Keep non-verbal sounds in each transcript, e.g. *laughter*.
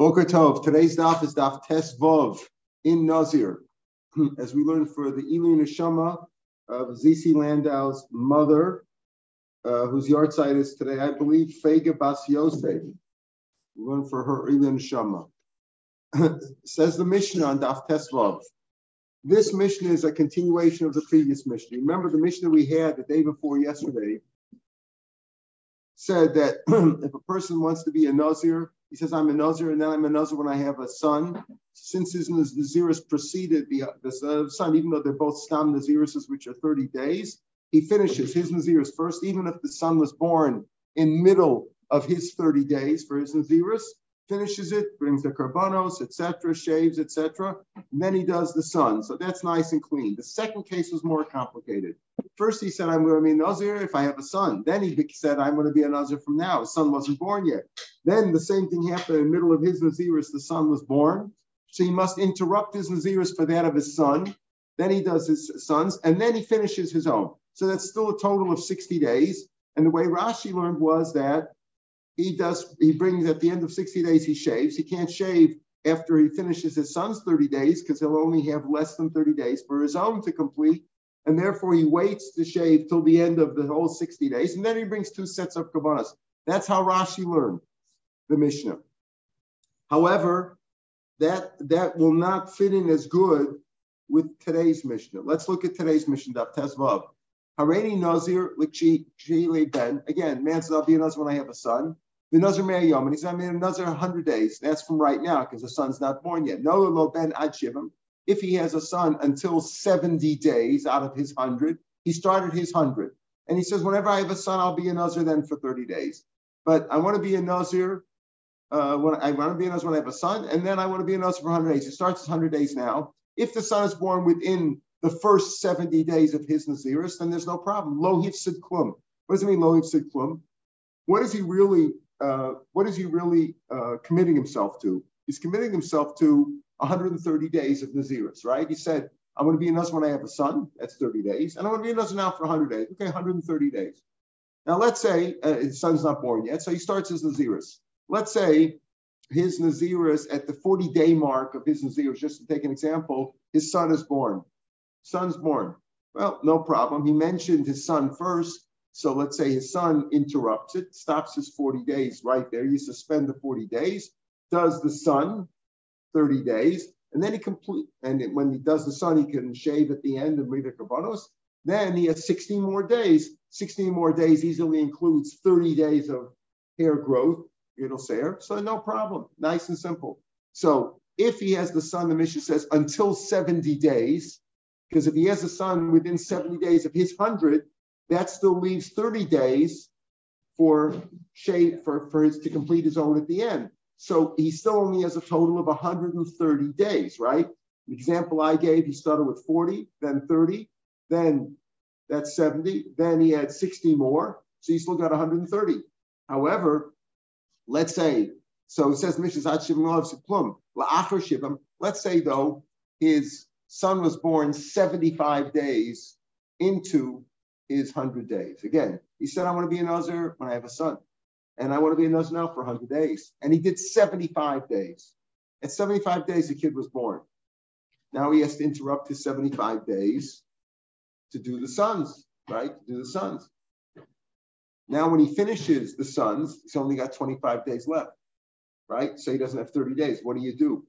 Boker Tov. Today's daf is daf Tes Vov in Nazir, *clears throat* as we learn for the Ilu Neshama of ZC Landau's mother, uh, whose yahrzeit is today, I believe, Fega Bas Yosef. We learn for her Ilu Neshama. *clears throat* Says the Mishnah on daf Tes Vov. This Mishnah is a continuation of the previous Mishnah. Remember the Mishnah we had the day before yesterday said that *clears throat* if a person wants to be a Nazir, he says, I'm a Nazir, and then I'm a Nazir when I have a son. Since his Naziris preceded the, the son, even though they're both Stam Nazirises, which are 30 days, he finishes his Naziris first, even if the son was born in middle of his 30 days for his Naziris, finishes it, brings the karbanos, etc., shaves, etc. Then he does the son. So that's nice and clean. The second case was more complicated. First, he said, I'm going to be a Nazir if I have a son. Then he said, I'm going to be a Nazir from now. His son wasn't born yet. Then the same thing happened in the middle of his Naziris. The son was born. So he must interrupt his Naziris for that of his son. Then he does his sons, and then he finishes his own. So that's still a total of 60 days. And the way Rashi learned was that he does he brings at the end of 60 days he shaves. He can't shave after he finishes his son's 30 days because he'll only have less than 30 days for his own to complete. And therefore he waits to shave till the end of the whole 60 days. And then he brings two sets of karbanos. That's how rashi learned the mishnah. However that that will not fit in as good with today's mishnah. Let's look at today's mishnah daf Tes Vov Hareni Nazir Likchi Ben. Again, man says, I'll be a Nazir when I have a son. The Nazir Yom, and he said, I'm in a Nazir 100 days. That's from right now because the son's not born yet. No Lo Ben Ad Shivim. If he has a son until 70 days out of his 100, he started his 100. And he says, whenever I have a son, I'll be a Nazir then for 30 days. But I want to be a Nazir uh, when I want to be a Nazir when I have a son, and then I want to be a Nazir for 100 days. He starts his 100 days now. If the son is born within the first 70 days of his Naziris, then there's no problem. Lo hifsid klum. What does it mean, lo hifsid klum? What is he really, uh, what is he really uh, committing himself to? He's committing himself to 130 days of Naziris, right? He said, I'm going to be a Nazir when I have a son, that's 30 days, and I'm going to be a Nazir now for 100 days. Okay, 130 days. Now, let's say uh, his son's not born yet, so he starts his Naziris. Let's say his Naziris at the 40 day mark of his Naziris, just to take an example, his son is born son's born. Well, no problem. He mentioned his son first. So let's say his son interrupts it, stops his 40 days right there. You suspend the 40 days, does the son 30 days, and then he complete. And when he does the son, he can shave at the end and read the karbanos. Then he has 16 more days. 16 more days easily includes 30 days of hair growth, it'll say, so no problem. Nice and simple. So if he has the son, the Mishnah says until 70 days, because if he has a son within 70 days of his 100, that still leaves 30 days for shade for, for his to complete his own at the end. So he still only has a total of 130 days, right? The example I gave, he started with 40, then 30, then that's 70, then he had 60 more. So he still got 130. However, let's say, so it says Mishas Let's say though his son was born 75 days into his 100 days. Again, he said, I want to be a Nazir when I have a son. And I want to be a Nazir now for 100 days. And he did 75 days. At 75 days, the kid was born. Now he has to interrupt his 75 days to do the sons, right? To do the sons. Now, when he finishes the sons, he's only got 25 days left, right? So he doesn't have 30 days. What do you do?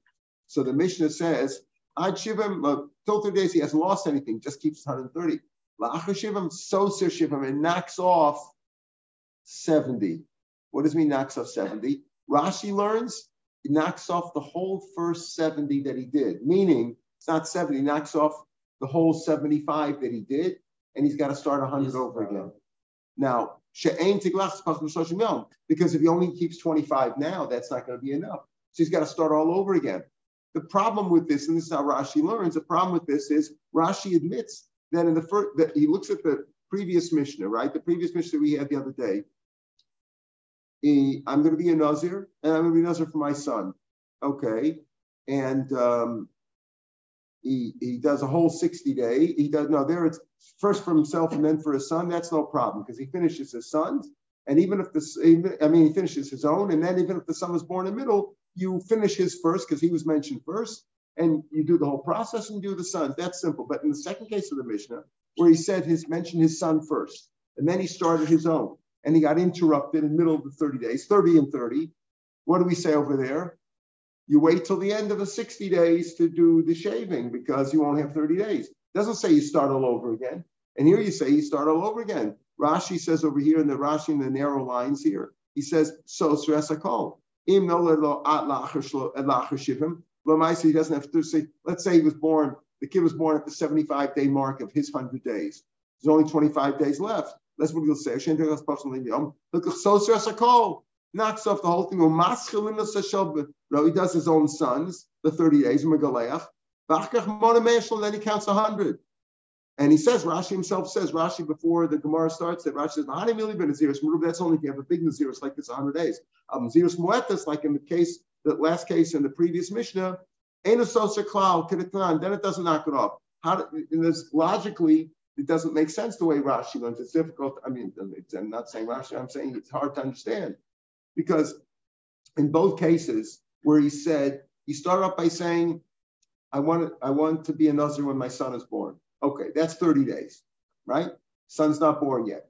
So the Mishnah says, Ad Shivim, till 30 days, he hasn't lost anything, just keeps 130. La'achar Shivim, Sosir Shivim, it knocks off 70. What does mean knocks off 70? Rashi learns, he knocks off the whole first 70 that he did, meaning it's not 70, he knocks off the whole 75 that he did, and he's got to start 100 yes, over again. Uh, now, because if he only keeps 25 now, that's not going to be enough. So he's got to start all over again. The problem with this, and this is how Rashi learns, the problem with this is Rashi admits that in the first that he looks at the previous Mishnah, right? The previous Mishnah we had the other day. He, I'm going to be a Nazir, and I'm going to be a Nazir for my son. Okay. And um, he, he does a whole 60 day. He does no, there it's first for himself and then for his son. That's no problem because he finishes his son's. And even if the, I mean, he finishes his own, and then even if the son was born in the middle, you finish his first because he was mentioned first, and you do the whole process and do the sons. That's simple. But in the second case of the Mishnah, where he said his mentioned his son first, and then he started his own, and he got interrupted in the middle of the 30 days, 30 and 30. What do we say over there? You wait till the end of the 60 days to do the shaving because you only have 30 days. Doesn't say you start all over again. And here you say you start all over again. Rashi says over here in the Rashi in the narrow lines here, he says, so stresakol. He doesn't have to say, let's say he was born, the kid was born at the 75 day mark of his 100 days. There's only 25 days left. That's what he'll say. Knocks off the whole thing. No, he does his own sons, the 30 days, Megaleach. Then he counts 100. And he says, Rashi himself says, Rashi before the Gemara starts, that Rashi says, that's only if you have a big Naziris like this 100 days. Um, Muetas, like in the case, the last case in the previous Mishnah, then it doesn't knock it off. How in this logically, it doesn't make sense the way Rashi learns. It's difficult. I mean, I'm not saying Rashi, I'm saying it's hard to understand. Because in both cases where he said, he started off by saying, I want, I want to be a Nazir when my son is born. Okay, that's 30 days, right? Son's not born yet.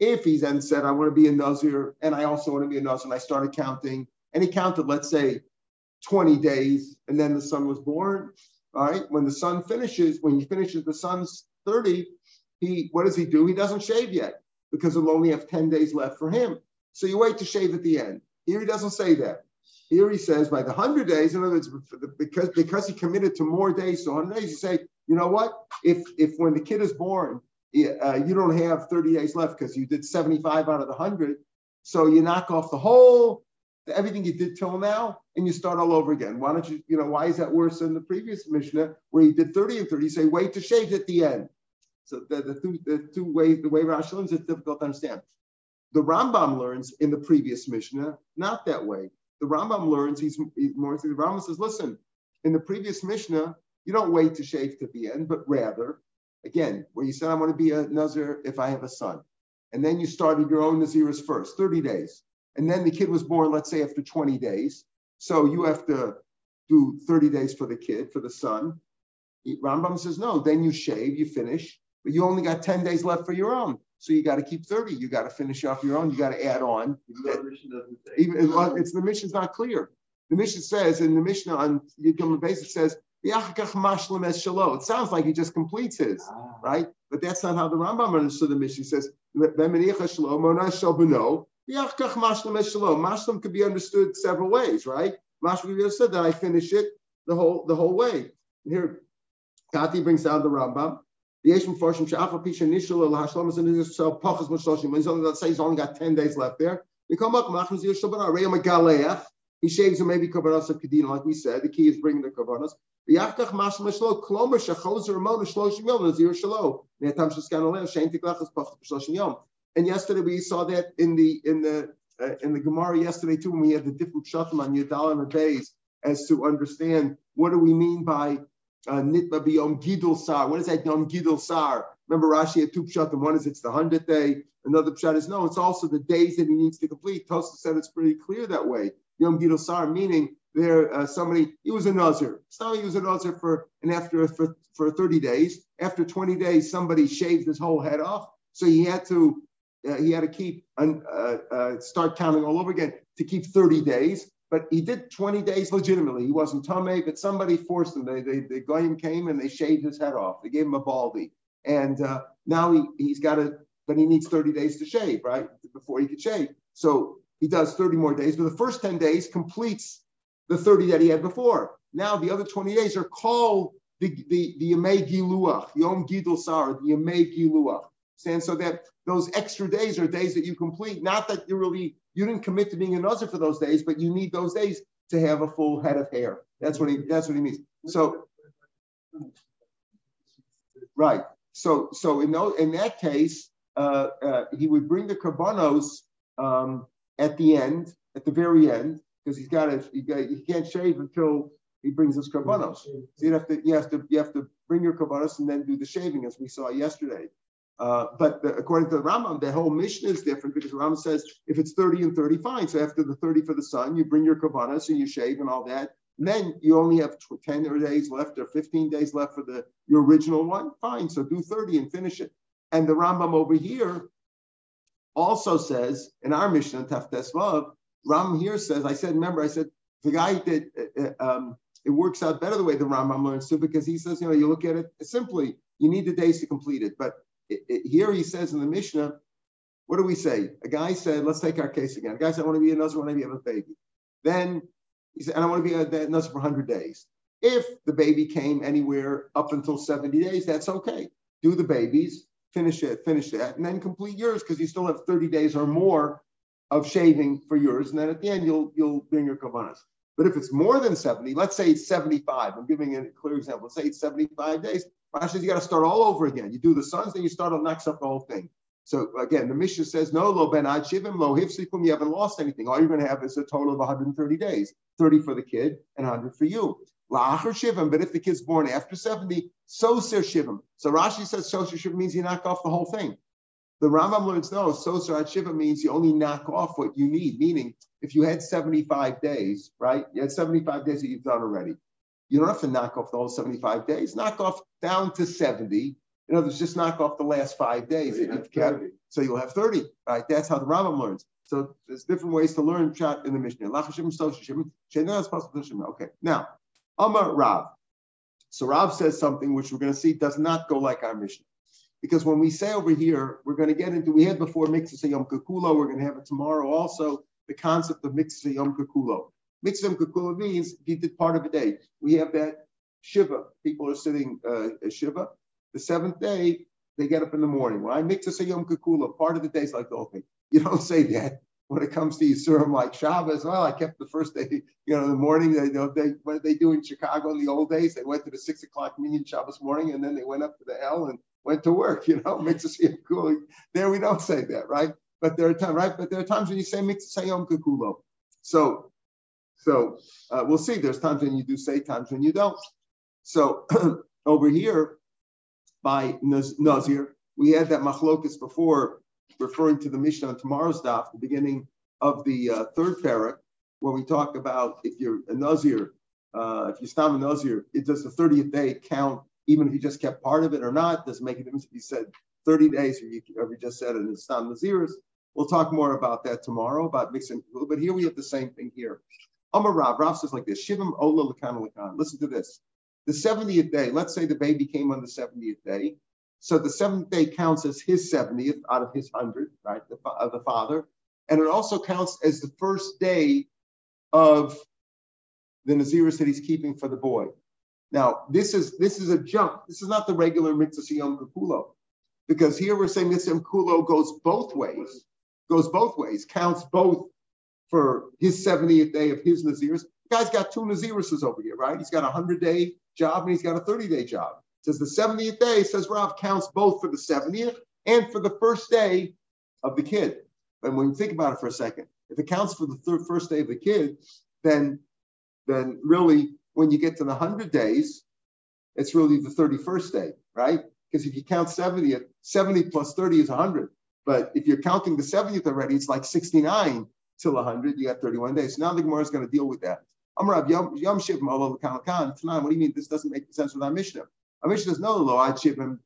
If he then said, I want to be a Nazir and I also want to be a Nazir, and I started counting, and he counted, let's say, 20 days, and then the son was born, all right? When the son finishes, when he finishes the son's 30, he what does he do? He doesn't shave yet because he'll only have 10 days left for him. So you wait to shave at the end. Here he doesn't say that. Here he says by the hundred days, in other words, because because he committed to more days, so 100 days, you say, you know what? If if when the kid is born, uh, you don't have 30 days left because you did 75 out of the 100, so you knock off the whole everything you did till now, and you start all over again. Why don't you, you know, why is that worse than the previous Mishnah where you did 30 and 30? You say wait to shave at the end. So the, the two the two ways the way Rashi learns it's difficult to understand. The Rambam learns in the previous Mishnah, not that way. The Rambam learns, he's, he's more, the Rambam says, listen, in the previous Mishnah, you don't wait to shave to the end, but rather, again, where you said, I want to be a Nazir if I have a son. And then you started your own Naziris first, 30 days. And then the kid was born, let's say, after 20 days. So you have to do 30 days for the kid, for the son. Rambam says, no, then you shave, you finish, but you only got 10 days left for your own. So you got to keep 30. You got to finish off your own. You got to add on. Even it's the Mishnah's not clear. The Mishnah says in the Mishnah on Yom Basic says it sounds like he just completes his, ah. right? But that's not how the Rambam understood the Mishnah. He says Mashlam could be understood several ways, right? Mashlam could be understood that I finish it the whole the whole way. And Here, Kati brings down the Rambam. Yesh Mfarshim Sha'afa Pisha Nishul El Hashlam and so Pachas Mashloshim. He's only let's say he's only got ten days left there. We come up Machmas Yir Shabbat Reya Megaleach. He shaves him maybe karbanos of kedina, like we said. The key is bringing the karbanos. V'yachkach mashma shlo klomer shachozer ramon shloshim yom nazir shlo. Ne'atam sheskan oleh shein tiklachas pachas b'shloshim yom. And yesterday we saw that in the in the uh, in the Gemara yesterday too when we had the different shatim on Yadal and days as to understand what do we mean by uh, nitba biyom gidul sar. What is that yom gidul sar? Remember Rashi had two pshatim. One is it's the hundredth day. Another pshat is no, it's also the days that he needs to complete. Tosa said it's pretty clear that way. Yom gidul sar meaning there uh, somebody he was a nazir. So he was a nazir for and after for for 30 days. After 20 days, somebody shaved his whole head off. So he had to uh, he had to keep uh, uh, start counting all over again to keep 30 days. But he did 20 days legitimately. He wasn't Tomei, but somebody forced him. They, they, the Goyim came and they shaved his head off. They gave him a baldy. And uh, now he, he's got to, but he needs 30 days to shave, right? Before he could shave. So he does 30 more days, but the first 10 days completes the 30 that he had before. Now the other 20 days are called the, the, the Yemei Giluach, Yom Gidul Sar, the Yemei Giluach. And so that those extra days are days that you complete, not that you really you didn't commit to being a nazir for those days, but you need those days to have a full head of hair. That's what he. That's what he means. So, right. So, so in those, in that case, uh, uh, he would bring the karbanos um, at the end, at the very end, because he's got to. He, he, can't shave until he brings his karbanos. So you have to. You have to. You have to bring your karbanos and then do the shaving, as we saw yesterday. Uh, but the, according to the Rambam, the whole Mishnah is different because the Rambam says if it's 30 and 30, fine. So after the 30 for the son, you bring your karbanos and you shave and all that. And then you only have 10 or days left or 15 days left for the your original one. Fine. So do 30 and finish it. And the Rambam over here also says in our Mishnah, Taftes Vav, Ram here says, I said, remember, I said, the guy that uh, uh, um, it works out better the way the Rambam learns to because he says, you know, you look at it simply, you need the days to complete it. But it, it, here he says in the Mishnah, what do we say? A guy said, let's take our case again. A guy said, I want to be a Nazir when I have a baby. Then he said, and I want to be a Nazir for 100 days. If the baby came anywhere up until 70 days, that's okay. Do the babies, finish it, finish that, and then complete yours because you still have 30 days or more of shaving for yours. And then at the end, you'll you'll bring your karbanos. But if it's more than 70, let's say it's 75. I'm giving a clear example. Let's say it's 75 days. Rashi says you got to start all over again. You do the sons, then you start on next up the whole thing. So again, the Mishnah says, no, lo ben ad shivim, lo hifsikum, you haven't lost anything. All you're going to have is a total of 130 days, 30 for the kid and 100 for you. La'achar shivim, but if the kid's born after 70, so sir shivim. So Rashi says so sir shivim means you knock off the whole thing. The Rambam learns no, so sir shiva means you only knock off what you need, meaning if you had 75 days, right? You had 75 days that you've done already. You don't have to knock off the whole 75 days. Knock off down to 70 in other words, just knock off the last five days so that you've kept. So you'll have 30, right? That's how the Rambam learns. So there's different ways to learn chat in the Mishnah. Okay, now, Amar Rav. So Rav says something which we're going to see does not go like our Mishnah. Because when we say over here, we're going to get into, we had before Mixas Yom Kakulo, we're going to have it tomorrow also, the concept of Mixas Yom Kakulo. Yom Kakulo means you did part of a day. We have that Shiva. People are sitting uh, Shiva. The seventh day, they get up in the morning. When I to say Yom Kikula, part of the day is like the whole thing. You don't *laughs* say that when it comes to Yisurim like Shabbos. Well, I kept the first day, *laughs* you know, in the morning. They, you know, they what did they do in Chicago in the old days? They went to the six o'clock meeting Shabbos morning, and then they went up to the L and went to work. *laughs* You know, Yom Kikula. There we don't say that, right? But there are times, right? But there are times when you say say Yom Kikulo. So, so uh, we'll see. There's times when you do say, times when you don't. So *clears throat* over here, by Nazir. We had that machlokas before, referring to the Mishnah on tomorrow's daf, the beginning of the uh, third parak, where we talk about if you're a Nazir, uh, if you stop a Nazir, it does the 30th day count, even if you just kept part of it or not? Does it make a difference if you said 30 days or you, or you just said it in Stam? We'll talk more about that tomorrow, about mixing, but here we have the same thing here. Amar Rav, Rav says like this, Shivam Ola Lakan Lakan. Listen to this. The 70th day, let's say the baby came on the 70th day. So the seventh day counts as his 70th out of his 100, right, the, of the father. And it also counts as the first day of the Naziris that he's keeping for the boy. Now, this is this is a jump. This is not the regular mitzvah yom kakulo, because here we're saying mitzvah kulo goes both ways, goes both ways, counts both for his 70th day of his Naziris. The guy's got two Nazirises over here, right? He's got a 100 day job and he's got a 30 day job. Says the 70th day, says Rav, counts both for the 70th and for the first day of the kid. And when you think about it for a second, if it counts for the first day of the kid, then, then really when you get to the 100 days, it's really the 31st day, right? Because if you count 70, 70 plus 30 is 100. But if you're counting the 70th already, it's like 69 till 100. You got 31 days. So now the Gemara is going to deal with that. Amrav Yom Shivim Olav Kanakan. What do you mean? This doesn't make sense with our Mishnah. Our Mishnah says no, lo I'd Shivim.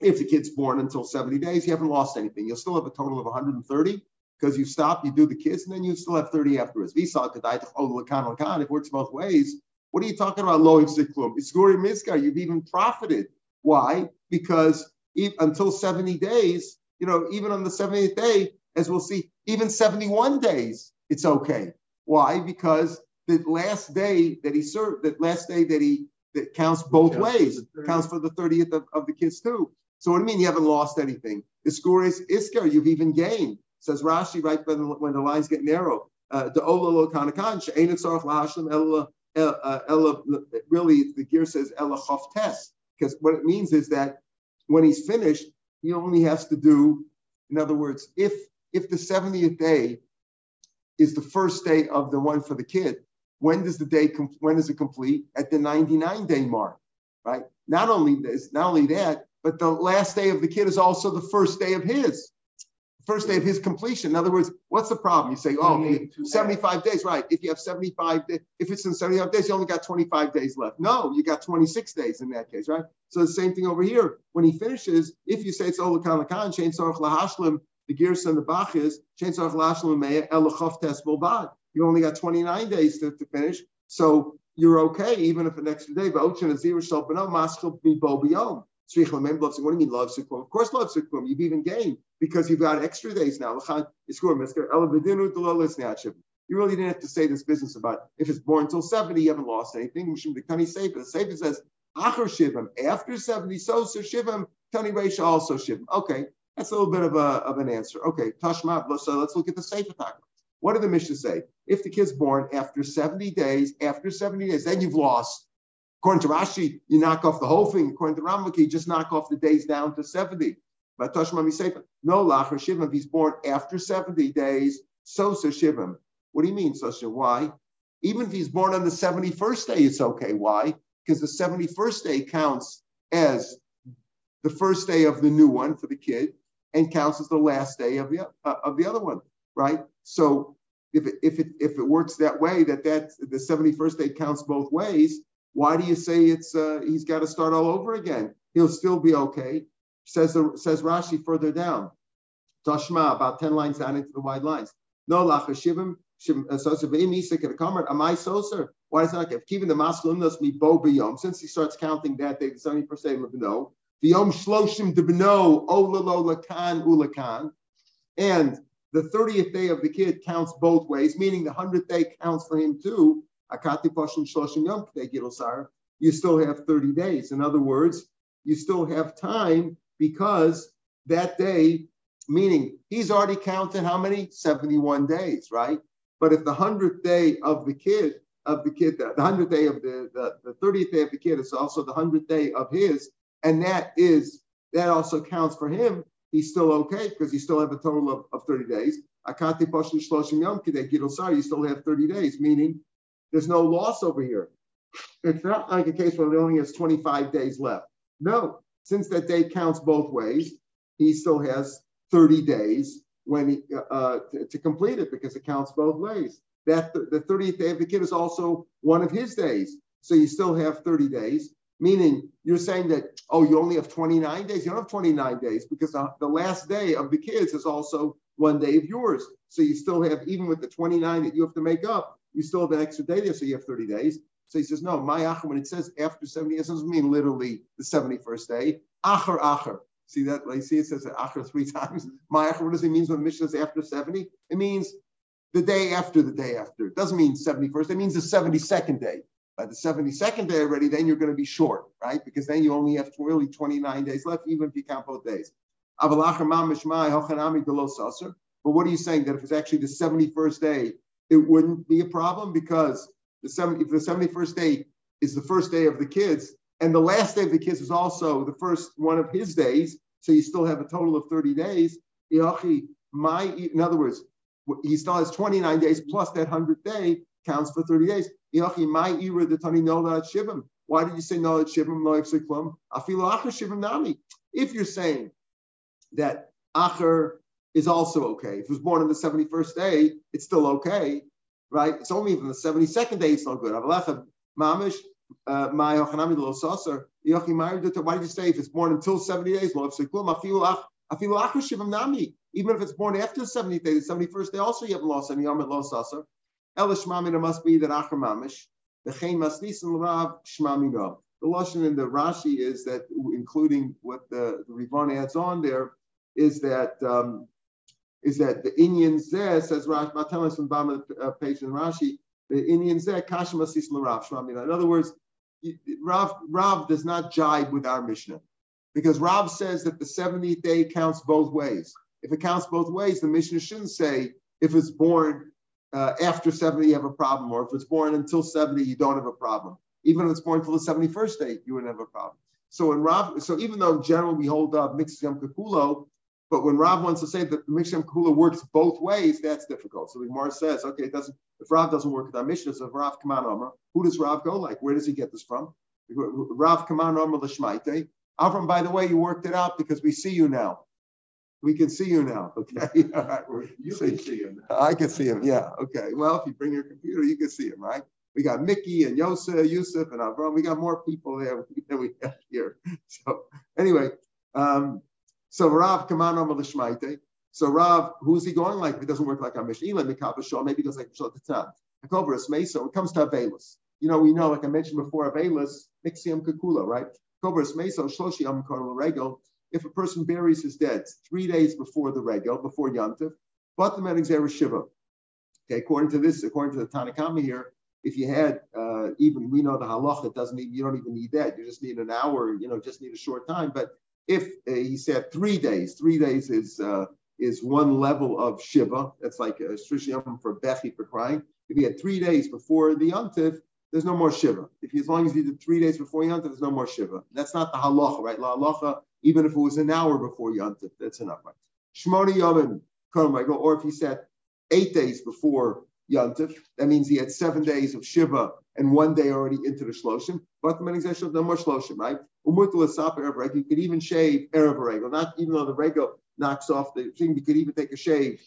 If the kid's born until 70 days, you haven't lost anything. You'll still have a total of 130 because you stop, you do the kids, and then you still have 30 afterwards. If it works both ways, what are you talking about? Lo Siklum. It's Guri Mizkar. You've even profited. Why? Because until 70 days, you know, even on the 70th day, as we'll see, even 71 days, it's okay. Why? Because the last day that he served, that last day that he that counts both ways, counts for the 30th of, of the kids too. So what do you mean you haven't lost anything? The score is isker, you've even gained. Says Rashi right when, when the lines get narrow. Uh, the ololo kanakan she'enet sarach lahashlim ella ella really the gear says ella tes because what it means is that when he's finished he only has to do in other words if if the 70th day is the first day of the one for the kid when does the day, when is it complete? At the 99 day mark, right? Not only this, not only that, but the last day of the kid is also the first day of his first day of his completion. In other words, what's the problem? You say, oh, 75 days, right? If you have 75 days, if it's in 75 days, you only got 25 days left. No, you got 26 days in that case, right? So the same thing over here. When he finishes, if you say it's Olakan Lakan, Chain Sarach Lahashlim, the Gears and the Bach is. You only got 29 days to, to finish. So you're okay, even if an extra day. But Ochin. What do you mean love sikum? Of course, love sikum. You've even gained because you've got extra days now. You really didn't have to say this business about if it's born until 70, you haven't lost anything. The Kani Sefer, the Sefer says, after 70, so Shivim, Kani Reisha also Shivim. Okay, that's a little bit of, a, of an answer. Okay, Tashma, so let's look at the Sefer Taka. What did the Mishnah say? If the kid's born after 70 days, after 70 days, then you've lost. According to Rashi, you knock off the whole thing. According to Ramaki, you just knock off the days down to 70. But Toshma Sefer, no lachar shivim. If he's born after 70 days, so so shivim. What do you mean, so so? Why? Even if he's born on the 71st day, it's okay. Why? Because the 71st day counts as the first day of the new one for the kid and counts as the last day of the, uh, of the other one, right? So if it, if it if it works that way, that that the 71st day counts both ways, why do you say it's uh, he's got to start all over again? He'll still be okay. Says says Rashi further down. Tashma about ten lines down into the wide lines. No lachashivim uh? Why is? If keeping the does me bo b'yom. Since he starts counting that day, the seventy first day of no. V'yom shloshim debno olalo lakan ulakan, and the 30th day of the kid counts both ways, meaning the 100th day counts for him too. Akati Pashim Shloshim Yom Gilosar, you still have 30 days. In other words, you still have time because that day, meaning he's already counted how many? 71 days, right? But if the 100th day of the kid, of the kid, the 100th day of the, the, the 30th day of the kid is also the 100th day of his, and that is, that also counts for him, he's still okay because you still have a total of, of 30 days. Akati Pashim Shloshim Yom Gilosar, you still have 30 days, meaning there's no loss over here. It's not like a case where he only has 25 days left. No, since that day counts both ways, he still has 30 days when he, uh, to, to, complete it because it counts both ways. That the 30th day of the kid is also one of his days, so you still have 30 days. Meaning, you're saying that oh, you only have 29 days. You don't have 29 days because the, the last day of the kids is also one day of yours. So you still have even with the 29 that you have to make up, you still have an extra day there, so you have 30 days. So he says, no, my acher, when it says after 70 days, doesn't mean literally the 71st day. Acher, acher. See that? Like, see, it says acher three *laughs* times. My acher, what does it mean when Mishnah says after 70? It means the day after the day after. It doesn't mean 71st, it means the 72nd day. By the 72nd day already, then you're going to be short, right? Because then you only have really 29 days left, even if you count both days. But what are you saying? That if it's actually the 71st day, it wouldn't be a problem because the 70, if the 71st day is the first day of the kids, and the last day of the kids is also the first one of his days, so you still have a total of 30 days. In other words, he still has 29 days plus that 100th day counts for 30 days. Why did you say no shivim shivim If you're saying that acher is also okay. If he was born on the 71st day, it's still okay, right? It's only even the 72nd day it's not good. Mamish, uh, my Why did you say if it's born until 70 days? Even if it's born after the 70th day, the 71st day, also you haven't lost any yom lo sasar. Elish mamina must be that acher mamish. The chain masnisim rav shmamino. The lashon in the Rashi is that, including what the, Rivan adds on there, is that um, is that the Indian Zeh says Rashi, Matelmas from the uh, page in Rashi, the Indian Zeh, Kashma Sisla Rav Shmamina. In other words, Rav, Rav does not jibe with our Mishnah because Rav says that the 70th day counts both ways. If it counts both ways, the Mishnah shouldn't say if it's born uh, after 70, you have a problem, or if it's born until 70, you don't have a problem. Even if it's born until the 71st day, you wouldn't have a problem. So in Rav, so even though in general we hold up mixed yom kakulo, but when Rav wants to say that the Mishnah Kula works both ways, that's difficult. So the Gemara says, okay, it doesn't. If Rav doesn't work with our Mishnah, so if Rav Kaman Omer, who does Rav go like? Where does he get this from? Rav Kaman Omer Lashmaite. Avram, by the way, you worked it out because we see you now. We can see you now. Okay. *laughs* All right. you can see him. I can see him. Yeah. Okay. Well, if you bring your computer, you can see him, right? We got Mickey and Yosef, Yusuf and Avram. We got more people there *laughs* than we have here. So anyway, um, so Rav Kamano Malishmaite. So Rav, who's he going like? If it doesn't work like a Mishnah, maybe he goes like Mishnah Tatan. Hakoveras Mesa, it comes to Avelis. You know, we know, like I mentioned before, Avelis, Mixium Kakula, right? Hakoveras Mesa, Shloshi Am Regel. If a person buries his dead three days before the regel, before Yantiv, but the Menexer Shiva. Okay, according to this, according to the Tanakama here, if you had uh, even we know the halacha doesn't even you don't even need that. You just need an hour you know just need a short time. But if uh, he said three days three days is uh, is one level of shiva that's like a shrishiyam for bechi for crying. If he had three days before the yontif there's no more shiva. If he, as long as he did three days before yontif there's no more shiva. That's not the halacha right? La halacha even if it was an hour before yontif that's enough right shmoni yomim or if he said eight days before Yantif. That means he had seven days of Shiva and one day already into the Shloshim. But the Menizeshel, no more Shloshim, right? You could even shave Erev Regel, not even though the Regel knocks off the thing, you could even take a shave,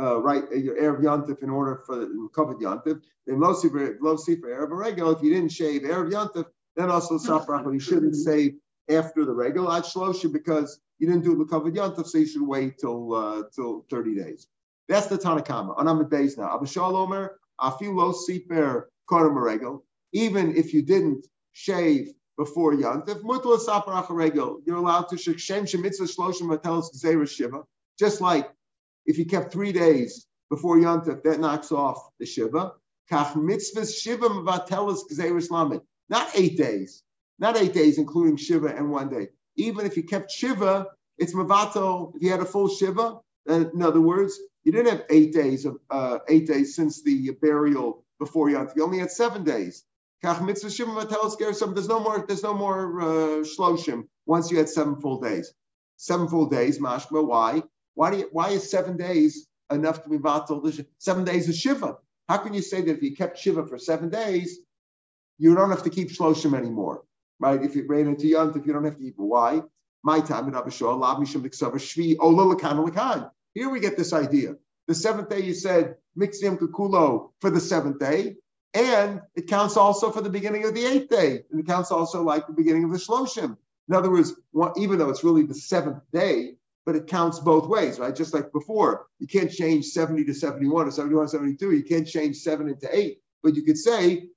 uh, right, uh, your Erev Yantif in order for the covered Yantif. Then Lo Sifra Erev Regel, if you didn't shave Erev Yantif, then also Saprach, you shouldn't save after the Regel at Shloshim because you didn't do the covered Yantif, so you should wait till uh, till 30 days. That's the Tanakama. On Amid Beis now. Abba Omer, Afilo Siper Koram Even if you didn't shave before Yantif, Mutla Sapar Regel, you're allowed to Shem Shemitzah Shloshim Vatelis Gzeira Shiva. Just like if you kept three days before Yantif, that knocks off the Shiva. Kach mitzvahs Shiva Vatelis Gzeira. Not eight days. Not eight days, including Shiva and one day. Even if you kept Shiva, it's Mavato. If you had a full Shiva, uh, in other words, you didn't have eight days of uh, eight days since the burial before Yom You only had seven days. There's no more. There's no more uh, shloshim once you had seven full days. Seven full days, mashma. Why? Why do you, Why is seven days enough to be vatal? Seven days of shiva. How can you say that if you kept shiva for seven days, you don't have to keep shloshim anymore, right? If it ran into yont, if you don't have to eat. Why? My time in Abishah, Lab Mishum Shvi Ola Lakan here we get this idea. The seventh day you said Mixium Kukulo for the seventh day, and it counts also for the beginning of the eighth day, and it counts also like the beginning of the Shloshim. In other words, even though it's really the seventh day, but it counts both ways, right? Just like before, you can't change 70 to 71 or 71 to 72. You can't change seven into eight, but you could say,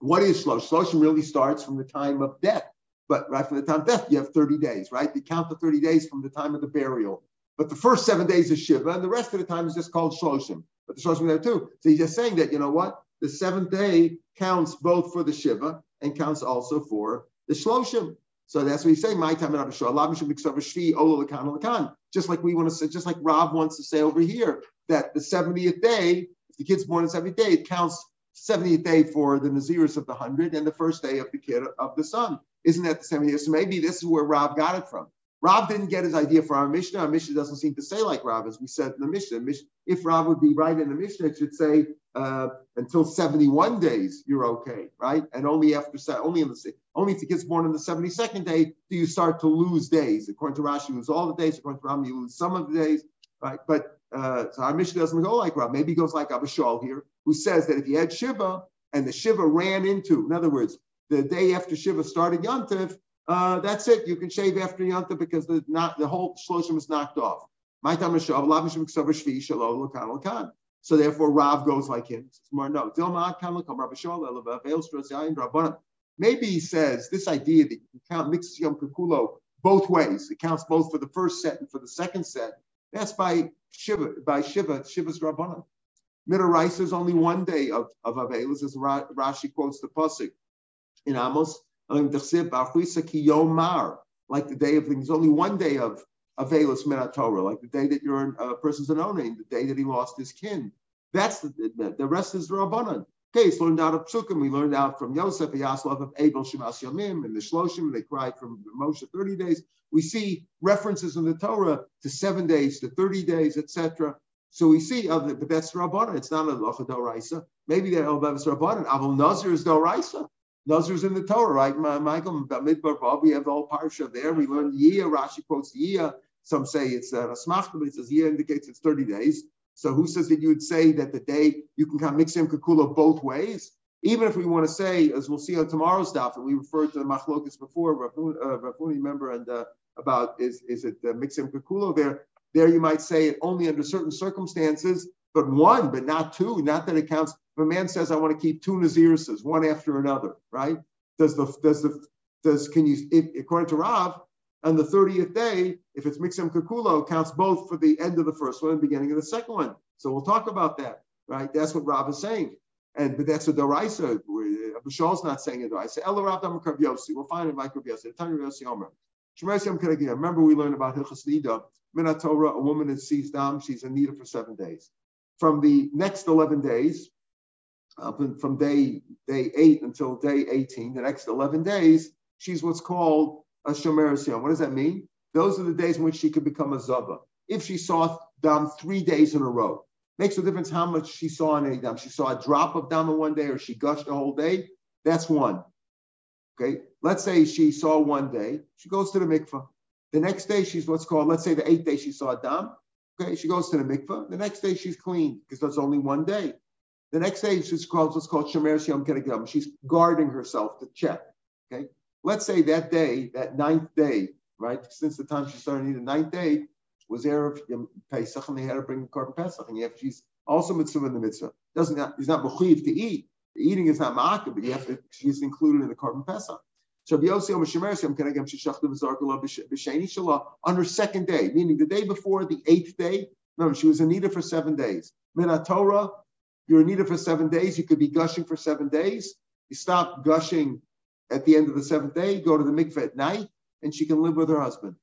what is Shlosh? Shloshim really starts from the time of death. But right from the time of death, you have 30 days, right? You count the 30 days from the time of the burial. But the first seven days is Shiva, and the rest of the time is just called Shloshim. But the Shloshim there too. So he's just saying that, you know what? The seventh day counts both for the Shiva and counts also for the Shloshim. So that's what he's saying. My time in Just like we want to say, just like Rav wants to say over here, that the 70th day, if the kid's born on the 70th day, it counts 70th day for the Naziris of the hundred and the first day of the kid of the son. Isn't that the 70th? So maybe this is where Rav got it from. Rav didn't get his idea for our Mishnah. Our Mishnah doesn't seem to say like Rav, as we said in the Mishnah. If Rav would be right in the Mishnah, it should say uh, until 71 days you're okay, right? And only after only in the only if the kid's born on the 72nd day do you start to lose days. According to Rashi, you lose all the days. According to Ram, you lose some of the days, right? But uh, so our Mishnah doesn't go like Rav. Maybe he goes like Abba Shaul here, who says that if you had Shiva and the Shiva ran into, in other words, the day after Shiva started Yantiv, uh, that's it. You can shave after Yanta because the not the whole shloshim is knocked off. So therefore, Rav goes like him. Maybe he says this idea that you can count mixed Yom Kikulo both ways. It counts both for the first set and for the second set. That's by Shiva, by Shiva, Shiva's Rabbanan. Midaraisa is only one day of, of Avelis, as Rashi quotes the Pasuk in Amos. Like the day of things, only one day of Avelis Torah, like the day that your uh, person's an owning, the day that he lost his kin. That's the, the, the rest is Rabbanan. It's learned out of Psukim. We learned out from Yosef, Yaslov of Abel Shemas Yamim, and the Shloshim, they cried from Moshe 30 days. We see references in the Torah to seven days, to 30 days, etc. So we see, other, but that's Rabbanan. It's not a Locha Doraisa. Maybe that Elbev is Rabbanan. Avol Nazir is Doraisa. Nazir's in the Torah, right? Michael, Midbar we have the whole parsha there. We learned Yia, Rashi quotes Yia. Some say it's a uh, Rasmach, but it says Yia indicates it's 30 days. So who says that you would say that the day you can of mix in Kakula both ways? Even if we want to say, as we'll see on tomorrow's stuff, and we referred to the Machlokas before, Rafuni, uh, remember, and uh, about is, is it uh, Mixim Kakulo there? There you might say it only under certain circumstances, but one, but not two, not that it counts. If a man says, I want to keep two Naziruses, one after another, right? Does the, does the, does, can you, if, according to Rav, on the 30th day, if it's Mixim Kakulo, counts both for the end of the first one and beginning of the second one. So we'll talk about that, right? That's what Rav is saying. And but that's a Doraisa. Abishal not saying a Doraisa. Ella Rav Dam. We'll find it in Micro Yossi. Tanya Yossi Omer. Remember, we learned about Hilchas Nida. Minat Torah, a woman that sees Dam, she's in Nida for seven days. From the next 11 days, uh, from day day eight until day 18, the next 11 days, she's what's called a Shomer What does that mean? Those are the days in which she could become a Zava. If she saw Dam three days in a row, makes no difference how much she saw in any Dam. She saw a drop of Dam in one day or she gushed a whole day. That's one. Okay. Let's say she saw one day, she goes to the mikvah. The next day, she's what's called, let's say the eighth day, she saw a dam. Okay, she goes to the mikvah. The next day, she's clean because that's only one day. The next day, she's called what's called Shemer Siyam. She's guarding herself to check. Okay, let's say that day, that ninth day, right? Since the time she started eating, the ninth day was Erev Pesach, and they had to bring the korban Pesach, and yet she's also mitzvah in the mitzvah. Doesn't he's not mechuyev to eat. The eating is not ma'akah, but you have to. She's included in the korban Pesach. On her second day, meaning the day before the eighth day. Remember, she was Anita for seven days. Minat Torah, you're Anita for seven days. You could be gushing for seven days. You stop gushing at the end of the seventh day, go to the mikveh at night, and she can live with her husband.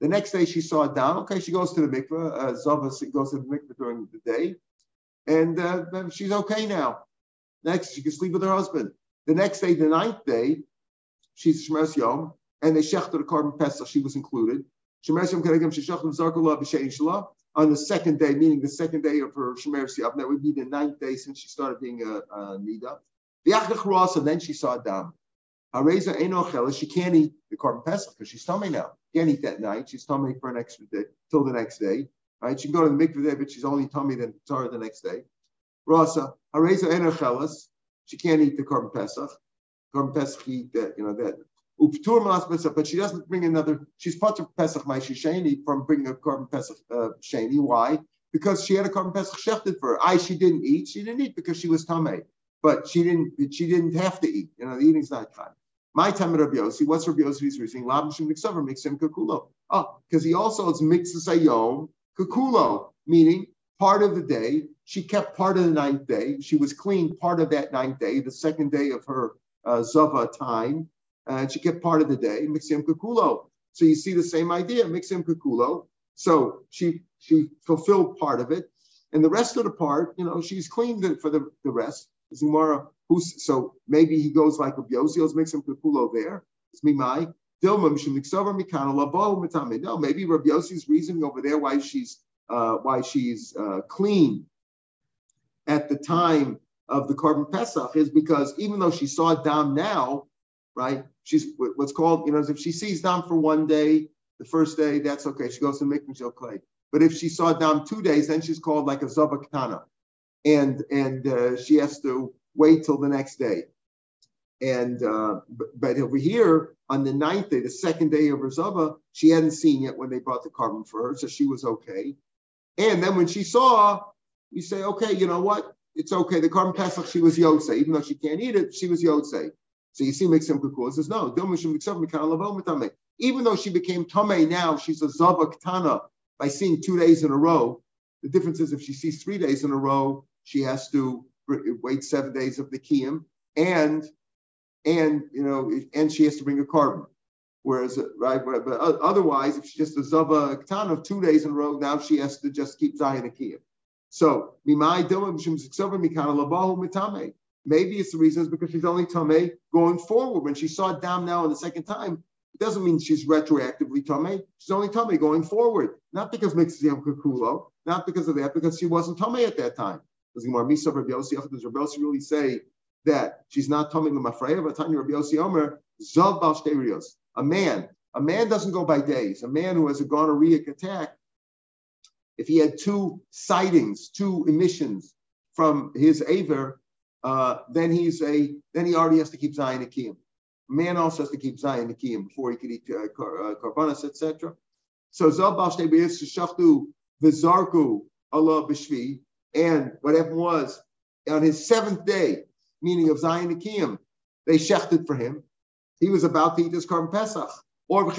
The next day she saw it down. Okay, she goes to the mikveh. Uh, Zava goes to the mikveh during the day, and uh, she's okay now. Next, she can sleep with her husband. The next day, the ninth day, she's Shemers Yom, and they shechted the korban Pesach, she was included. Shemers Yom Keregem Sheshachim Zarkula B'Shein. On the second day, meaning the second day of her Shemer Yom, that would be the ninth day since she started being a, a Nida. V'yachach Ross, and then she saw Adam. Hareza Enochel, she can't eat the korban Pesach because she's tummy now. Can't eat that night. She's tummy for an extra day till the next day. Right? She can go to the mikveh there, but she's only tummy then sorry the next day. Rasa Hareza Enochelas, she can't eat the korban Pesach. Korban Pesach, eat that you know that. Uptur mas Pesach, but she doesn't bring another. She's part of Pesach Maishi Sheni from bringing a korban Pesach uh, Sheni. Why? Because she had a korban Pesach shechted for her. I she didn't eat. She didn't eat because she was tamei, but she didn't. She didn't have to eat. You know, the eating's not time. My time at Rabbi Yossi, what's Rabbi Yossi's reasoning? Lab Shim Miksaver makes him kakulo. Oh, because he also it's mixes ayom kakulo, meaning part of the day. She kept part of the ninth day. She was clean part of that ninth day, the second day of her uh, Zava time, and she kept part of the day, Mixim Kukulo. So you see the same idea, Mixim Kukulo. So she she fulfilled part of it. And the rest of the part, you know, she's cleaned it for the, the rest. Zumara, who's so maybe he goes like a Yosio's Mixim Kukulo there. It's me my. No, maybe Rabbi Yossi's reasoning over there why she's uh, why she's uh, clean at the time of the korban Pesach is because even though she saw Dam now, right? She's what's called, you know, if she sees Dam for one day, the first day, that's okay. She goes to Mikvah, she'll clay. But if she saw Dam two days, then she's called like a Zavakana. And and uh, she has to wait till the next day. And uh, but, over here on the ninth day, the second day of her Zava, she hadn't seen yet when they brought the korban for her, so she was okay. And then when she saw, you say, okay, you know what? it's okay. The korban pesach, she was yotze, even though she can't eat it, she was yotze. So you see, makes some kukul. Says no. Even though she became tame now, she's a zava ktana by seeing two days in a row. The difference is if she sees three days in a row, she has to wait seven days of the kiyum, and and you know, and she has to bring a korban. Whereas, right, but, otherwise, if she's just a zava ktana of two days in a row, now she has to just keep zayin a kiyum. So, maybe it's the reason is because she's only tame going forward. When she saw down now in the second time, it doesn't mean she's retroactively tame. She's only tame going forward, not because Mixiyam Kakulo, not because of that, because she wasn't tame at that time. Does Rabbi Yossi really say that she's not Tommy Lemafreya, but Tanya Rabbi Yossi Omer, Zav Bal A man, a man doesn't go by days. A man who has a gonorrheic attack, if he had two sightings, two emissions from his aver, uh, then he's a then he already has to keep Zion Akiyim. Man also has to keep Zion Akiyim before he can eat uh, uh karbanas, etc. So Zav Bal Shachtu Vizarku Allah Bishvi. And what happened was on his seventh day, meaning of Zion Akiyim, they shechted for him. He was about to eat his korban Pesach. Or also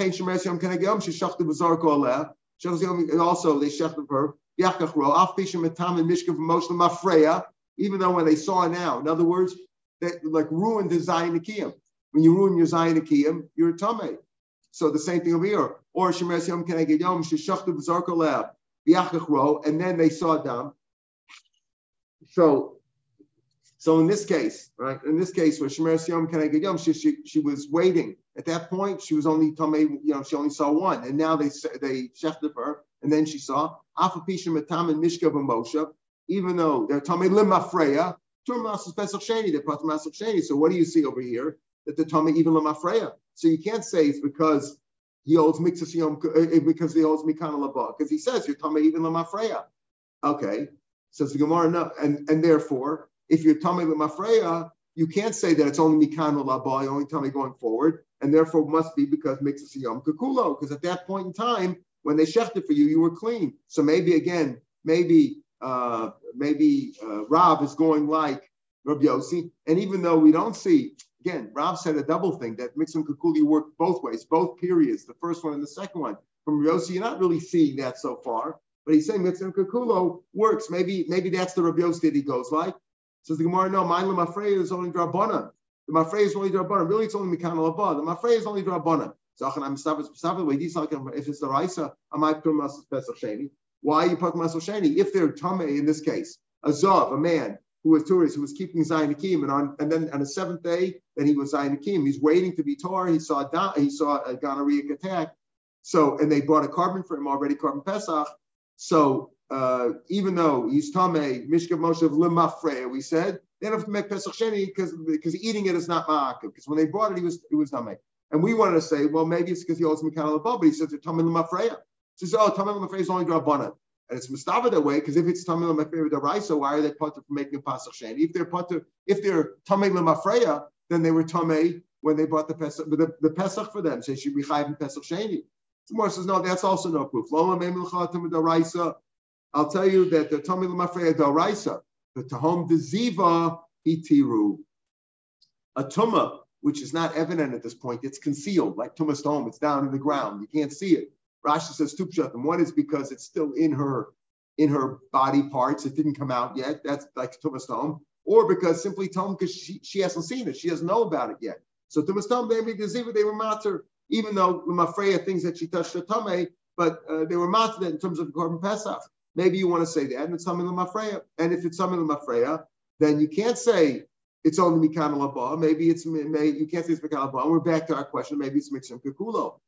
they shechted for her. Even though when they saw now, in other words, that like ruined the Zion Akiyim. When you ruin your Zion Akiyim, you're a Tameh. So the same thing over here. Or Shemeres Yom Keneged Yom Sheshachtu B'Zarko Lev and then they saw Dam. So, so in this case, right, in this case where Shemer Yom Keneged Yom, she, she, she was waiting. At that point, she was only Tomei, you know, she only saw one, and now they they shechted her, and then she saw Afapisha Matam and Mishka Moshe, even though they're Tomei Limafreya, Turmas is Pesach Sheni, they're Sheni. So what do you see over here? That the Tomei even Limafreya. So you can't say it's because he holds mixus yom uh, because he holds mikana laba because he says you're talking even lamafreya. Okay, says the Gemara no, and and therefore if you're talking lamafreya, you can't say that it's only mikana laba, only tummy going forward, and therefore must be because mixus yom kakulo because at that point in time when they shechted for you, you were clean. So maybe again, maybe uh, maybe uh, Rav is going like Rabbi Yossi, and even though we don't see Again, Rav said a double thing that Mixum Kukuli worked both ways, both periods, the first one and the second one. From Yossi, you're not really seeing that so far, but he's saying Mixum Kukulo works. Maybe maybe that's the Rabbi Yossi that he goes like. Says the Gemara, no, mine Mafreya is only Drabana. The Mafreya is only Drabana. Really, it's only Mikan Labba. The Mafreya is only Drabana. So I can stop it. If it's the Raisa, I might put Masas Pesach Sheni. Why you put Masas Sheni? If they're Tame in this case, a Zav, a man, who was tourist, who was keeping Zion Akim, and on and then on the seventh day then he was Zion Akim, he's waiting to be Torah. He saw a, he saw a gonorrheic attack. So and they brought a korban for him already, korban Pesach. So uh, even though he's Tame, Mishkav Moshe of Limafre, we said they don't have to make Pesach Sheni because because eating it is not Ma'akiv. Because when they brought it, he was it was Tame. And we wanted to say, well, maybe it's because he holds Mikal above, but he says Tame Limafreya. He says, oh, Tame Limafreya is only Drabanan. And it's mustava that way because if it's tamil lemafreya deraisa, why are they putter for making a pasach sheni? If they're putter, if they're tamil lemafreya, then they were tamei when they bought the pesach, the, the pesach for them. So should be chayiv pesach sheni. Tomorrow says no, that's also no proof. I'll tell you that the tamil lemafreya deraisa, the tahom deziva itiru, a tuma which is not evident at this point, it's concealed like tumas home. It's down in the ground. You can't see it. Rashi says two pshatim. One is because it's still in her in her body parts. It didn't come out yet. That's like Tumas Tom. Or because simply Tom, because she, she hasn't seen it. She doesn't know about it yet. So Tumas Tom, they made the they were matter, even though Lemafreya things that she touched the Tame, but uh, they were matter in terms of the Korban Pesach. Maybe you want to say that, and it's something Lemafreya. And if it's something Lemafreya, then you can't say it's only Labah. Maybe it's may, you can't say it's Labah. And we're back to our question. Maybe it's Mixim Kikulo.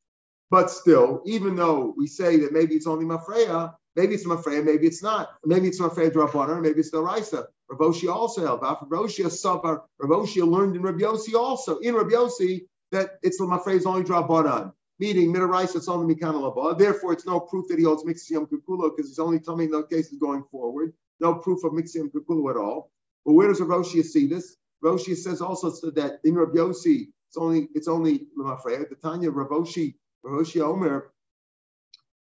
But still, even though we say that maybe it's only Mafreya, maybe it's Mafreya, maybe it's not. Maybe it's Mafreya Drabanar, maybe it's the Raisa. Ravoshi also held. Ravoshi Sabar, Ravoshi learned in Rabbi Yossi also, in Rabbi Yossi, that it's the Mafreya is only Drabanan. Meaning, Midaraisa, it's only Mikana. Therefore, it's no proof that he holds Mixium Kukulo because he's only telling no cases going forward. No proof of Mixium Kukulo at all. But where does Roshia see this? Roshia says also that in Rabbi Yossi, it's only it's only Lemafreya. The Tanya Ravoshi Roshi Omer,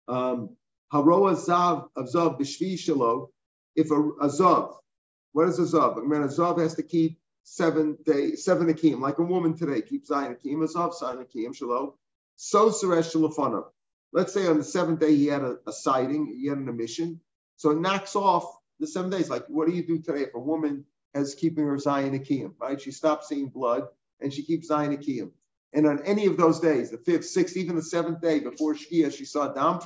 um, Haroa Zav of Zav B'Shvi Shalo, if a, a Zav, what is a Zav? I mean, a Zav has to keep seven days, seven Akim, like a woman today keeps Zion Akim, a Zav, Zion Akim, Shalo. So Suresh Shalafana. Let's say on the seventh day he had a, a sighting, he had an emission. So it knocks off the seven days. Like, what do you do today if a woman has keeping her Zion Akim, right? She stops seeing blood and she keeps Zion Akim. And on any of those days, the fifth, sixth, even the seventh day before Shkia, she saw Dam,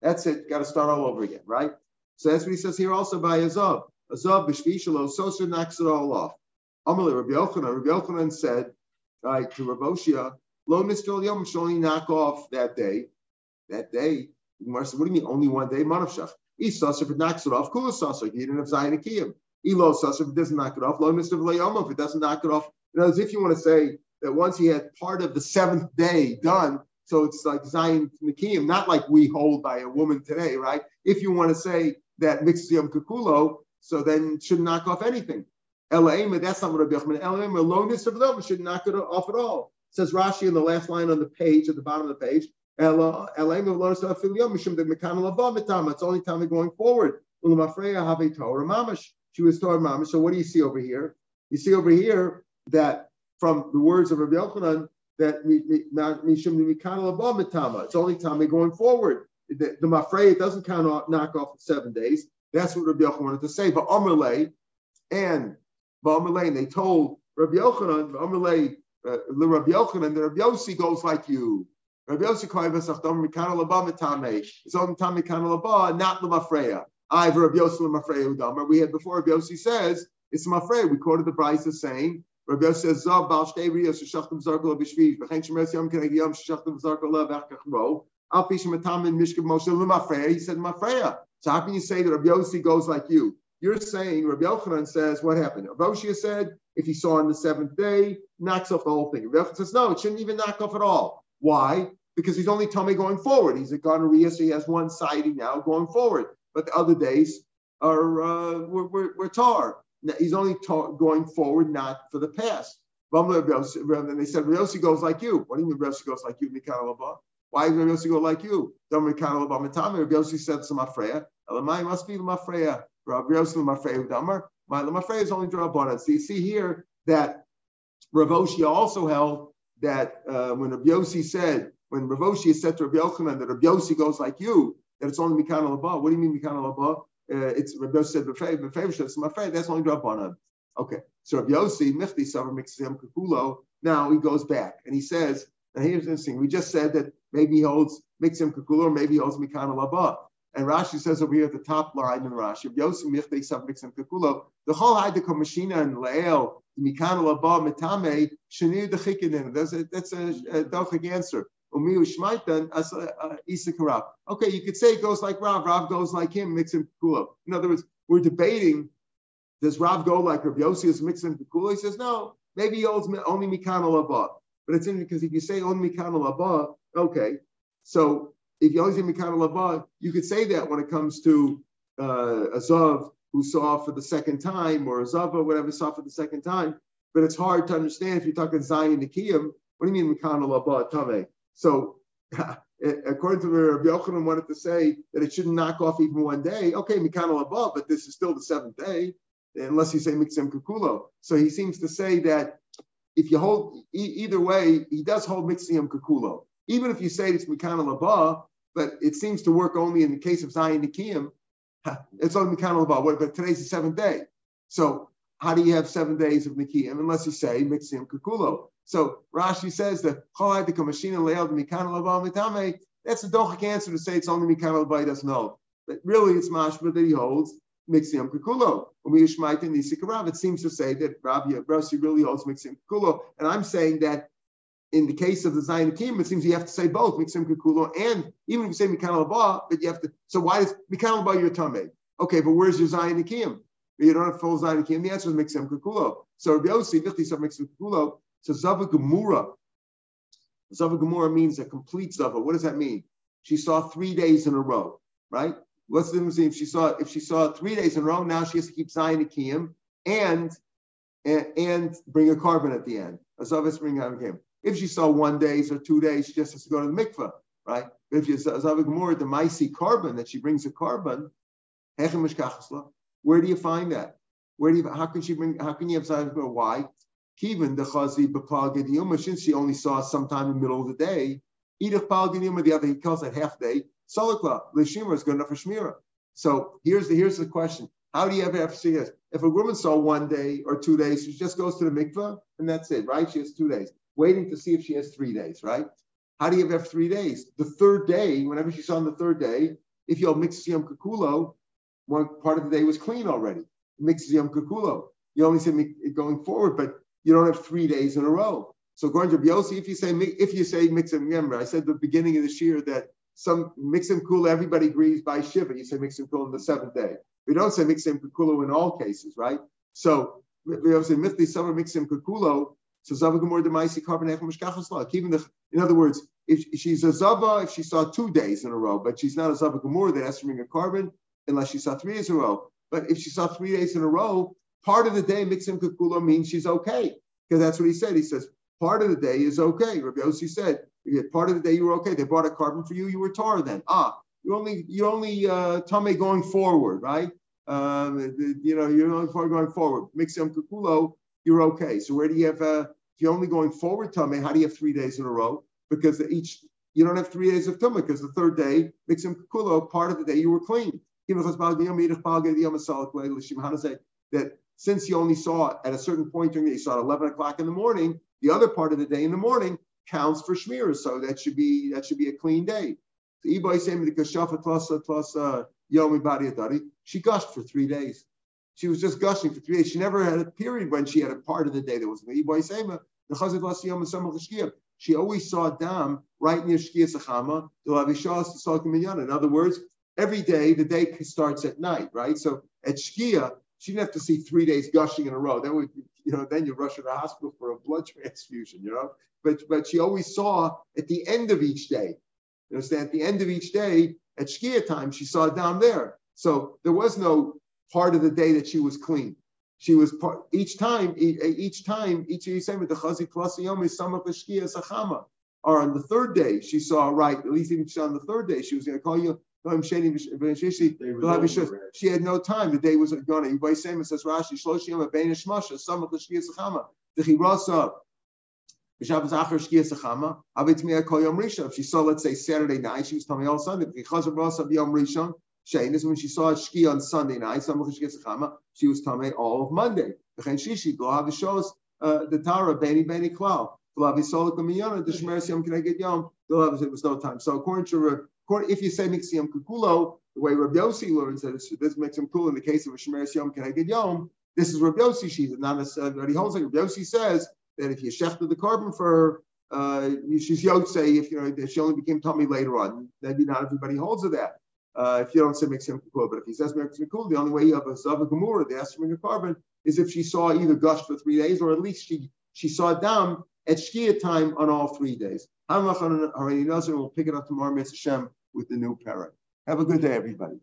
that's it. Got to start all over again, right? So that's what he says here also by Azov. Azov b'shvishalo sosa knocks it all off. Amalei Rabbi Yochanan. Rabbi Yochanan said right, to Raboshia, lo mistil yom should only knock off that day. That day. What do you mean only one day? Manavshach. He sasa for knocks it off. Kula sasa. He didn't have Zion Akiyim. Elo sus if it doesn't knock it off. Lo mister if it doesn't knock it off. You know, as if you want to say that once he had part of the seventh day done, so it's like Zion Nikim, not like we hold by a woman today, right? If you want to say that mixes Yom Kakulo, so then shouldn't knock off anything. Elaima, that's not what Rabbi Yochanan. Elaima, aloneness of them should knock it off at all. Says Rashi in the last line on the page, at the bottom of the page. It's only time going forward. She was Torah mamash. So what do you see over here? You see over here that from the words of Rabbi Yochanan that it's only time going forward. The, the it doesn't count off, knock off seven days. That's what Rabbi Yochanan wanted to say. But Amalei and And they told Rabbi Yochanan, Amalei, uh, Rabbi Yochanan, the Rabbi Yossi goes like you. Rabbi Yossi koivas achdom mikana laba mitame. It's only time mikana laba, not lemafreya. I have Rabbi Yossi. We had before Rabbi Yossi says it's mafreya. We quoted the Brisa saying Rabbi Yossi says zav bal shtei riyos shachtim zarkol b'shviv b'chein yom keneg yom shachtim zarkol lev achkach ro. Al pi shematam in mishkav moshe lemafreya. He said mafreya. So how can you say that Rabbi Yossi goes like you? You're saying Rabbi Yochanan says what happened. Rabbi Yoshia said if he saw on the seventh day, knocks off the whole thing. Rabbi Yochanan says no, it shouldn't even knock off at all. Why? Because he's only tummy going forward. He's a gonorrhea, so he has one sighting now going forward. But the other days are uh, we're, tar. He's only going forward, not for the past. And they said, Yossi goes like you. What do you mean Yossi goes like you, Why does Yossi go like you? Rabbi Yossi said to Mafreya, Elamai must be Mafreya. Rabbi Yossi Mafreya Damar. My Mafreya is only draw Drabanan. So you see here that Rav Oshia also held that uh, when Rabbi Yossi said when Rav Oshi is said to Rabbi Yochanan that Rabbi Yossi goes like you, that it's only Mikan Alaba. What do you mean Mikan Alaba? Uh, it's Rabbi Yossi said Befev says my friend, that's only draw Rabbanan. Okay, so Rabbi Yossi Michti Savar Mixim Kakulo. Now he goes back and he says, now here's interesting. We just said that maybe he holds Mixim or maybe he holds Mikan Alaba. And Rashi says over here at the top line in Rashi, Yossi Michti Savar Mixim Kakulo. The whole Haida Machina and Lael Mikan Alaba Mitame Shanir Dechikin. That's a that's a, a, a answer. Uh, uh, okay, you could say it goes like Rav, Rav goes like him, mix him kula. In other words, we're debating, does Rav go like Rav Yossi is mixing kula? He says, no, maybe he holds only Mikana Labah. But it's interesting because if you say only Mikana Labah, okay, so if say Mikana Labah, you could say that when it comes to uh, Azov, who saw for the second time, or Azava, whatever, saw for the second time. But it's hard to understand if you're talking Zion Nikiyim. What do you mean Mikana Labah Tame? So *laughs* according to Rabbi Yochanan wanted to say that it shouldn't knock off even one day. Okay, Mikanal above, but this is still the seventh day, unless you say Mixem Kukulo. So he seems to say that if you hold e- either way, he does hold Mixem Kukulo. Even if you say it's Mikanal above, but it seems to work only in the case of Zion Nikim, it's only Mikanal above. But today's the seventh day. So how do you have seven days of Nikim unless you say Mixem Kukulo? So Rashi says that that's a dochik answer to say it's only Mikan Lebai doesn't hold. But really it's mashma that he holds Ishmael in it seems to say that Rabbi Rossi really holds Mixiam Kukulo. And I'm saying that in the case of the Zion Akim, it seems you have to say both Mixiam Kukulo and even if you say Mikan Lebah, but you have to. So why is Mikan Lebah your Tameh? Okay, but where's your Zion Akim? You don't have full Zion Akim. The answer is Mixiam Kukulo. So Rabbi Yossi, Vichti said Mixiam Kukulo. So Zava Gemura. Zava Gemura means a complete Zava. What does that mean? She saw three days in a row, right? What's the difference if she saw if she saw three days in a row? Now she has to keep Zion Akiyim and, and and bring a korban at the end. A Zava bring out Akiyim. If she saw one days or two days, she just has to go to the mikveh, right? But if you Zava Gemura, the Maisi korban that she brings a korban, where do you find that? Where do you? How can she bring? How can you have Zava Why? Kivan the chazi b'pal since she only saw sometime in the middle of the day, idach pal the other he calls it half day. Solakla l'shimra is good enough for shmira. So here's the here's the question: How do you ever have to see this? If a woman saw one day or two days, she just goes to the mikvah and that's it, right? She has two days, waiting to see if she has three days, right? How do you have three days? The third day, whenever she saw on the third day, if you have mixed yom kakulo, one part of the day was clean already. Mixed yom kakulo. You only said going forward, but you don't have three days in a row. So according to if you say if you say mix and remember, I said the beginning of this year that some mix and cool, everybody agrees by Shiva. You say mix and cool on the seventh day. We don't say mixim kukulo in all cases, right? So we have say mithli summer mixim kukulo. So zava demaisi korban Even the, in other words, if she's a zava, if she saw two days in a row, but she's not a zava gemor that has to bring a korban unless she saw three days in a row. But if she saw three days in a row, part of the day mixim kukulo means she's okay because that's what he said. He says part of the day is okay. Rabbi Yossi said part of the day you were okay. They brought a korban for you. You were tar then. Ah, you only you only uh, tame going forward, right? Um, you know you're only going forward. Mixim kukulo, you're okay. So where do you have? Uh, if you're only going forward tame, how do you have three days in a row? Because each you don't have three days of tumah because the third day mixim kukulo, part of the day you were clean. That since you only saw at a certain point during the day, you saw at 11 o'clock in the morning, the other part of the day in the morning counts for shmir. So that should be that should be a clean day. She gushed for three days. She was just gushing for three days. She never had a period when she had a part of the day that was she always saw dam right near Shkia Sachama. In other words, every day the day starts at night, right? So at Shkia, she didn't have to see three days gushing in a row. Then would, you know, then you rush to the hospital for a blood *laughs* transfusion, you know. But but she always saw at the end of each day. You understand? At the end of each day, at Shkia time, she saw down there. So there was no part of the day that she was clean. She was part each time, each time, each Yisem the Chazi Klasiyom is some of the Sachama. Or on the third day, she saw right, at least even on the third day, she was going to call you she had no time. The day was gone. Yibay Sema says Rashi, Shloshim Abein Shmasha, some of the Shkia Sachama, the Chirasa, Shabbos Acher Shkia Sachama, Abit Mia Kol Yom Rishon. If she saw, let's say, Saturday night, she was telling me all Sunday, Chazar Rasa Yom Rishon, Shein is when she saw Shkia on Sunday night, of she was telling me all of Monday. Shishi, Go have the shows, uh, the Tara, Beni Beni Klal. There was no time. So according to if you say Mixiam Kukulo, the way Rabbi Yossi learns that this him cool in the case of a Shemeres Yom Keneged Yom, this is Rabbi Yossi she's not necessarily but he holds like Rabbi Yossi says that if you shechted the korban for uh, she's say if you know that she only became tummy later on, maybe not everybody holds to that. Uh, if you don't say Mixiam Kukulo, but if he says Mixiam Kukulo, the only way you have a Zava Gemura, the Esther a korban, is if she saw either gush for three days or at least she she saw down at Shkia time on all three days. How much already knows it? We'll pick it up tomorrow, Mitzvah Shem, with the new parent. Have a good day, everybody.